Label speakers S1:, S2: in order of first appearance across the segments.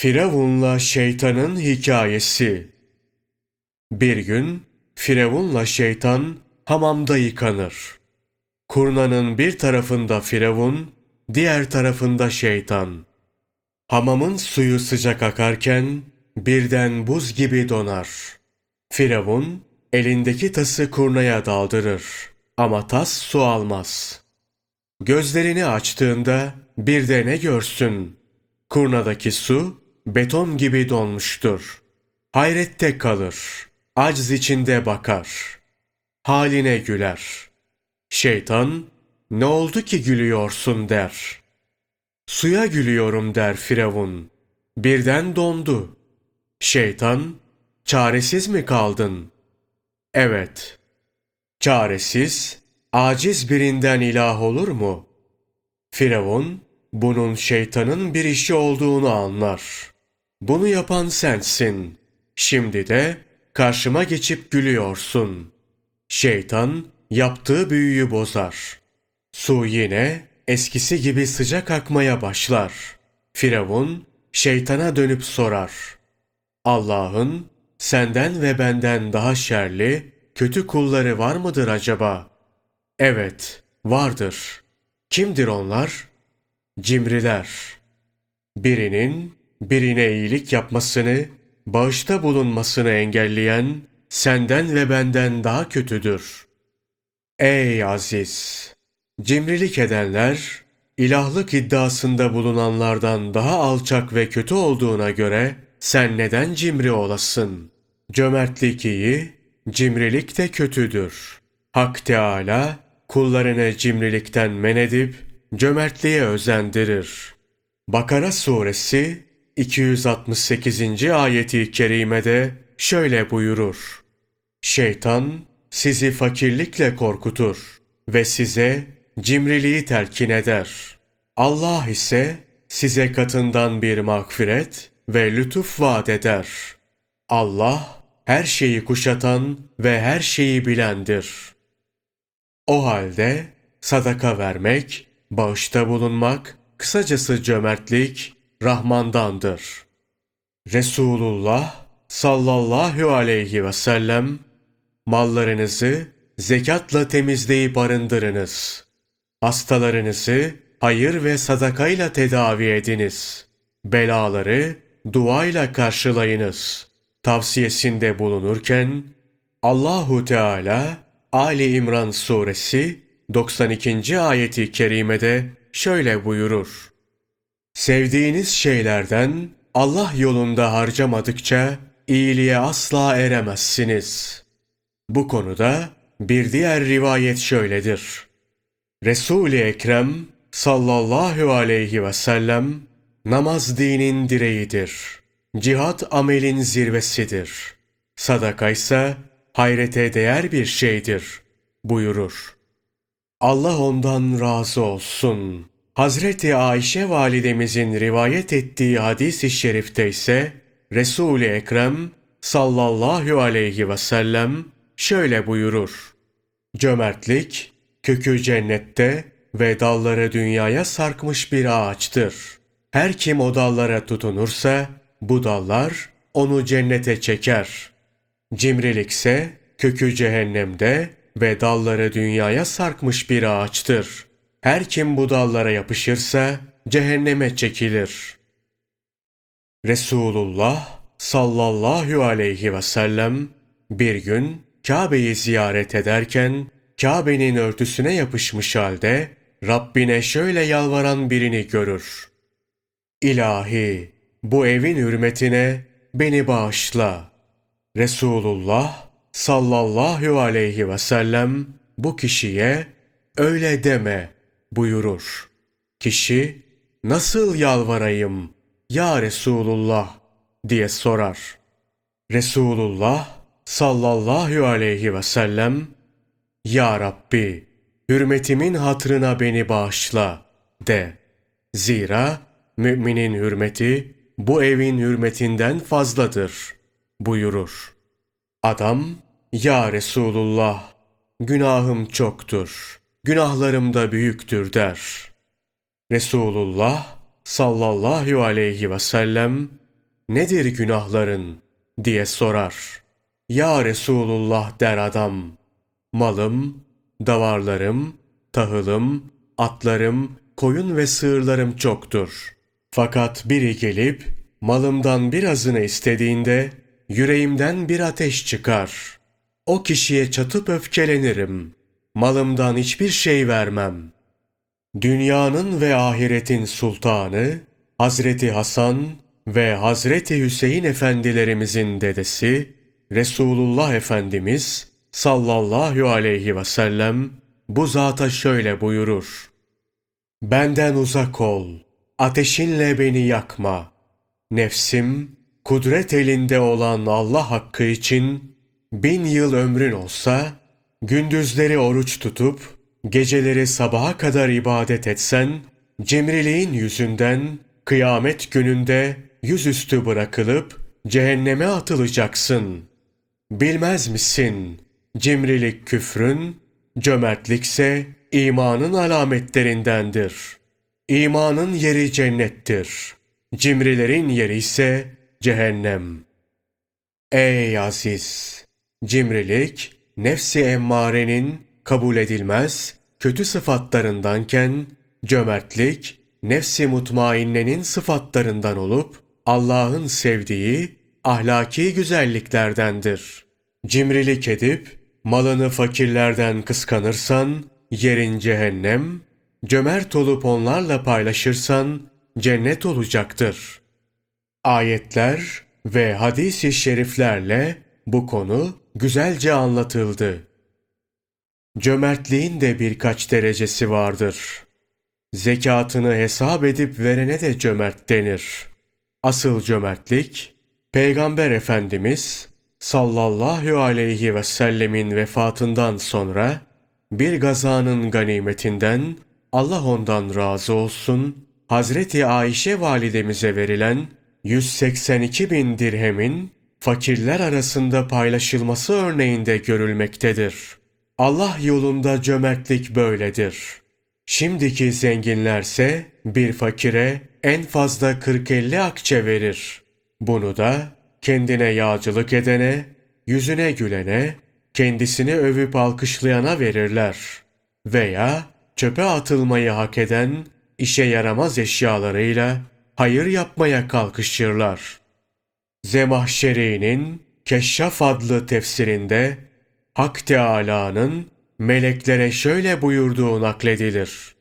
S1: Firavunla şeytanın hikayesi. Bir gün Firavunla şeytan hamamda yıkanır. Kurnanın bir tarafında Firavun, diğer tarafında şeytan. Hamamın suyu sıcak akarken birden buz gibi donar. Firavun elindeki tası kurnaya daldırır ama tas su almaz. Gözlerini açtığında bir de ne görsün? Kurnadaki su beton gibi donmuştur. Hayrette kalır, acz içinde bakar. Haline güler. Şeytan, ne oldu ki gülüyorsun der. Suya gülüyorum der Firavun. Birden dondu. Şeytan, çaresiz mi kaldın? Evet. Çaresiz, aciz birinden ilah olur mu? Firavun, bunun şeytanın bir işi olduğunu anlar. Bunu yapan sensin. Şimdi de karşıma geçip gülüyorsun. Şeytan yaptığı büyüyü bozar. Su yine eskisi gibi sıcak akmaya başlar. Firavun şeytana dönüp sorar. Allah'ın senden ve benden daha şerli, kötü kulları var mıdır acaba? Evet, vardır. Kimdir onlar? Cimriler. Birinin birine iyilik yapmasını, bağışta bulunmasını engelleyen senden ve benden daha kötüdür. Ey aziz! Cimrilik edenler, ilahlık iddiasında bulunanlardan daha alçak ve kötü olduğuna göre sen neden cimri olasın? Cömertlik iyi, cimrilik de kötüdür. Hak Teala kullarını cimrilikten men edip cömertliğe özendirir. Bakara suresi 268. ayeti kerimede şöyle buyurur. Şeytan sizi fakirlikle korkutur ve size cimriliği telkin eder. Allah ise size katından bir mağfiret ve lütuf vaat eder. Allah her şeyi kuşatan ve her şeyi bilendir. O halde sadaka vermek, bağışta bulunmak, kısacası cömertlik Rahman'dandır. Resulullah sallallahu aleyhi ve sellem mallarınızı zekatla temizleyip arındırınız. Hastalarınızı hayır ve sadakayla tedavi ediniz. Belaları duayla karşılayınız. Tavsiyesinde bulunurken Allahu Teala Ali İmran suresi 92. ayeti kerimede şöyle buyurur. Sevdiğiniz şeylerden Allah yolunda harcamadıkça iyiliğe asla eremezsiniz. Bu konuda bir diğer rivayet şöyledir. Resul-i Ekrem sallallahu aleyhi ve sellem namaz dinin direğidir. Cihat amelin zirvesidir. Sadaka ise hayrete değer bir şeydir buyurur. Allah ondan razı olsun. Hazreti Ayşe validemizin rivayet ettiği hadis-i şerifte ise Resul-i Ekrem sallallahu aleyhi ve sellem şöyle buyurur. Cömertlik kökü cennette ve dalları dünyaya sarkmış bir ağaçtır. Her kim o dallara tutunursa bu dallar onu cennete çeker. Cimrilikse kökü cehennemde ve dalları dünyaya sarkmış bir ağaçtır. Her kim bu dallara yapışırsa cehenneme çekilir. Resulullah sallallahu aleyhi ve sellem bir gün Kabe'yi ziyaret ederken Kabe'nin örtüsüne yapışmış halde Rabbine şöyle yalvaran birini görür. İlahi bu evin hürmetine beni bağışla. Resulullah sallallahu aleyhi ve sellem bu kişiye öyle deme buyurur. Kişi nasıl yalvarayım ya Resulullah diye sorar. Resulullah sallallahu aleyhi ve sellem Ya Rabbi hürmetimin hatrına beni bağışla de. Zira müminin hürmeti bu evin hürmetinden fazladır buyurur. Adam Ya Resulullah günahım çoktur, günahlarım da büyüktür der. Resulullah sallallahu aleyhi ve sellem nedir günahların diye sorar. Ya Resulullah der adam. Malım, davarlarım, tahılım, atlarım, koyun ve sığırlarım çoktur. Fakat biri gelip malımdan birazını istediğinde yüreğimden bir ateş çıkar. O kişiye çatıp öfkelenirim. Malımdan hiçbir şey vermem. Dünyanın ve ahiretin sultanı Hazreti Hasan ve Hazreti Hüseyin efendilerimizin dedesi Resulullah Efendimiz sallallahu aleyhi ve sellem bu zata şöyle buyurur. Benden uzak ol, ateşinle beni yakma. Nefsim, kudret elinde olan Allah hakkı için bin yıl ömrün olsa, gündüzleri oruç tutup, geceleri sabaha kadar ibadet etsen, cimriliğin yüzünden kıyamet gününde yüzüstü bırakılıp cehenneme atılacaksın. Bilmez misin? Cimrilik küfrün, cömertlikse imanın alametlerindendir. İmanın yeri cennettir. Cimrilerin yeri ise cehennem. Ey aziz! Cimrilik, nefsi emmarenin kabul edilmez, kötü sıfatlarındanken, cömertlik, nefsi mutmainnenin sıfatlarından olup, Allah'ın sevdiği ahlaki güzelliklerdendir. Cimrilik edip, malını fakirlerden kıskanırsan, yerin cehennem, cömert olup onlarla paylaşırsan, cennet olacaktır. Ayetler ve hadis-i şeriflerle bu konu güzelce anlatıldı. Cömertliğin de birkaç derecesi vardır. Zekatını hesap edip verene de cömert denir. Asıl cömertlik, Peygamber Efendimiz sallallahu aleyhi ve sellemin vefatından sonra bir gazanın ganimetinden Allah ondan razı olsun Hazreti Ayşe validemize verilen 182 bin dirhemin fakirler arasında paylaşılması örneğinde görülmektedir. Allah yolunda cömertlik böyledir. Şimdiki zenginlerse bir fakire en fazla 40-50 akçe verir. Bunu da kendine yağcılık edene, yüzüne gülene, kendisini övüp alkışlayana verirler. Veya çöpe atılmayı hak eden işe yaramaz eşyalarıyla hayır yapmaya kalkışırlar. Zemahşeri'nin Keşşaf adlı tefsirinde Hak Teâlâ'nın meleklere şöyle buyurduğu nakledilir.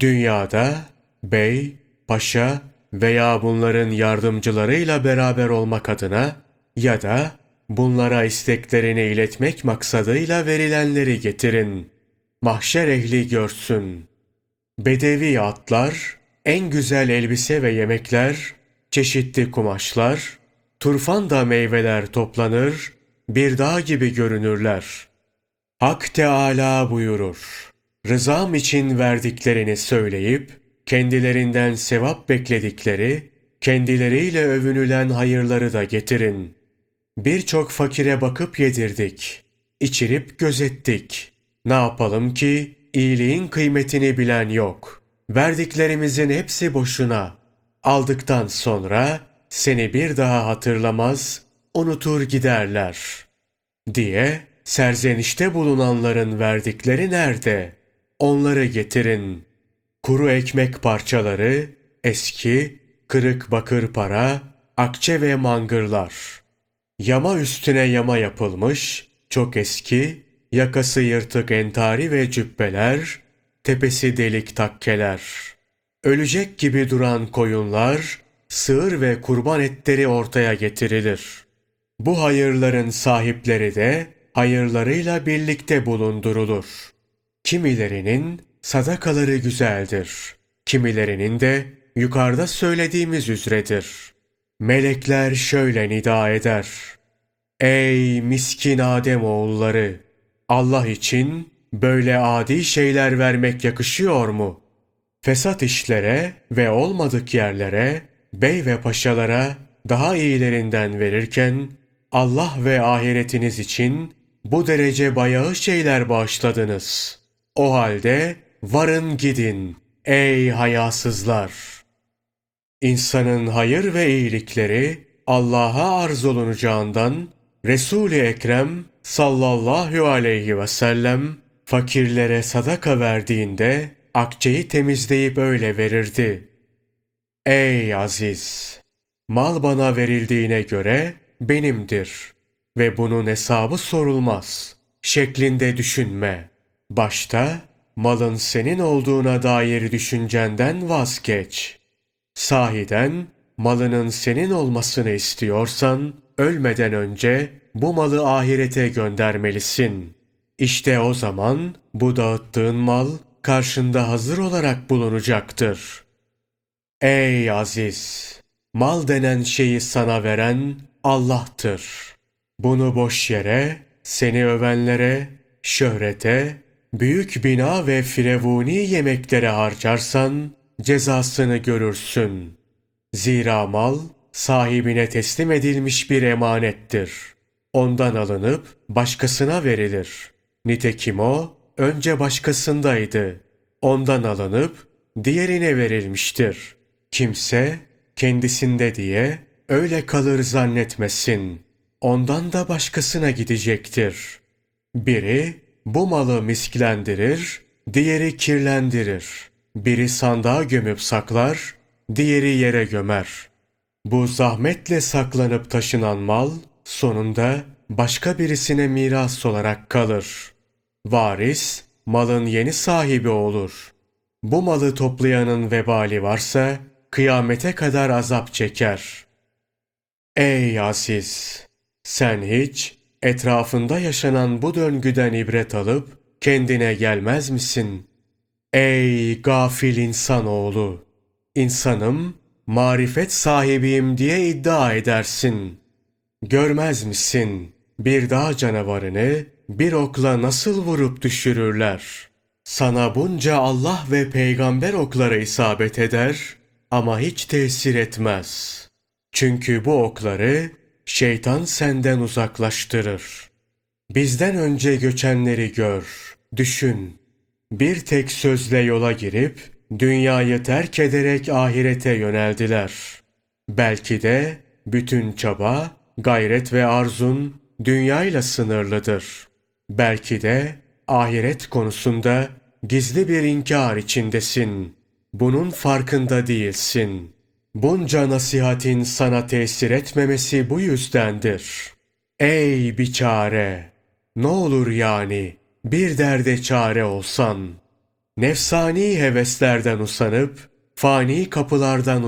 S1: Dünyada bey, paşa veya bunların yardımcılarıyla beraber olmak adına ya da bunlara isteklerini iletmek maksadıyla verilenleri getirin. Mahşer ehli görsün. Bedevi atlar, en güzel elbise ve yemekler, çeşitli kumaşlar, turfanda meyveler toplanır, bir dağ gibi görünürler. Hak Teâlâ buyurur. Rızam için verdiklerini söyleyip, kendilerinden sevap bekledikleri, kendileriyle övünülen hayırları da getirin. Birçok fakire bakıp yedirdik. içirip gözettik. Ne yapalım ki iyiliğin kıymetini bilen yok. Verdiklerimizin hepsi boşuna. Aldıktan sonra seni bir daha hatırlamaz, unutur giderler. Diye serzenişte bulunanların verdikleri nerede? Onları getirin. Kuru ekmek parçaları, eski, kırık bakır para, akçe ve mangırlar. Yama üstüne yama yapılmış, çok eski, yakası yırtık entari ve cübbeler, tepesi delik takkeler. Ölecek gibi duran koyunlar, sığır ve kurban etleri ortaya getirilir. Bu hayırların sahipleri de hayırlarıyla birlikte bulundurulur. Kimilerinin sadakaları güzeldir. Kimilerinin de yukarıda söylediğimiz üzredir. Melekler şöyle nida eder. Ey miskin Adem oğulları! Allah için böyle adi şeyler vermek yakışıyor mu? Fesat işlere ve olmadık yerlere, bey ve paşalara daha iyilerinden verirken, Allah ve ahiretiniz için bu derece bayağı şeyler bağışladınız. O halde varın gidin ey hayasızlar.'' İnsanın hayır ve iyilikleri Allah'a arz olunacağından Resul-i Ekrem sallallahu aleyhi ve sellem fakirlere sadaka verdiğinde akçeyi temizleyip öyle verirdi. Ey aziz! Mal bana verildiğine göre benimdir ve bunun hesabı sorulmaz şeklinde düşünme. Başta malın senin olduğuna dair düşüncenden vazgeç. Sahiden malının senin olmasını istiyorsan ölmeden önce bu malı ahirete göndermelisin. İşte o zaman bu dağıttığın mal karşında hazır olarak bulunacaktır. Ey aziz! Mal denen şeyi sana veren Allah'tır. Bunu boş yere, seni övenlere, şöhrete, büyük bina ve firavuni yemeklere harcarsan cezasını görürsün. Zira mal sahibine teslim edilmiş bir emanettir. Ondan alınıp başkasına verilir. Nitekim o önce başkasındaydı. Ondan alınıp diğerine verilmiştir. Kimse kendisinde diye öyle kalır zannetmesin. Ondan da başkasına gidecektir. Biri bu malı misklendirir, diğeri kirlendirir. Biri sandığa gömüp saklar, diğeri yere gömer. Bu zahmetle saklanıp taşınan mal sonunda başka birisine miras olarak kalır. Varis malın yeni sahibi olur. Bu malı toplayanın vebali varsa kıyamete kadar azap çeker. Ey aziz! Sen hiç etrafında yaşanan bu döngüden ibret alıp kendine gelmez misin? Ey gafil insanoğlu! İnsanım, marifet sahibiyim diye iddia edersin. Görmez misin? Bir dağ canavarını bir okla nasıl vurup düşürürler? Sana bunca Allah ve peygamber okları isabet eder ama hiç tesir etmez. Çünkü bu okları şeytan senden uzaklaştırır. Bizden önce göçenleri gör, düşün. Bir tek sözle yola girip dünyayı terk ederek ahirete yöneldiler. Belki de bütün çaba, gayret ve arzun dünyayla sınırlıdır. Belki de ahiret konusunda gizli bir inkar içindesin. Bunun farkında değilsin. Bunca nasihatin sana tesir etmemesi bu yüzdendir. Ey biçare! Ne olur yani bir derde çare olsan. Nefsani heveslerden usanıp, fani kapılardan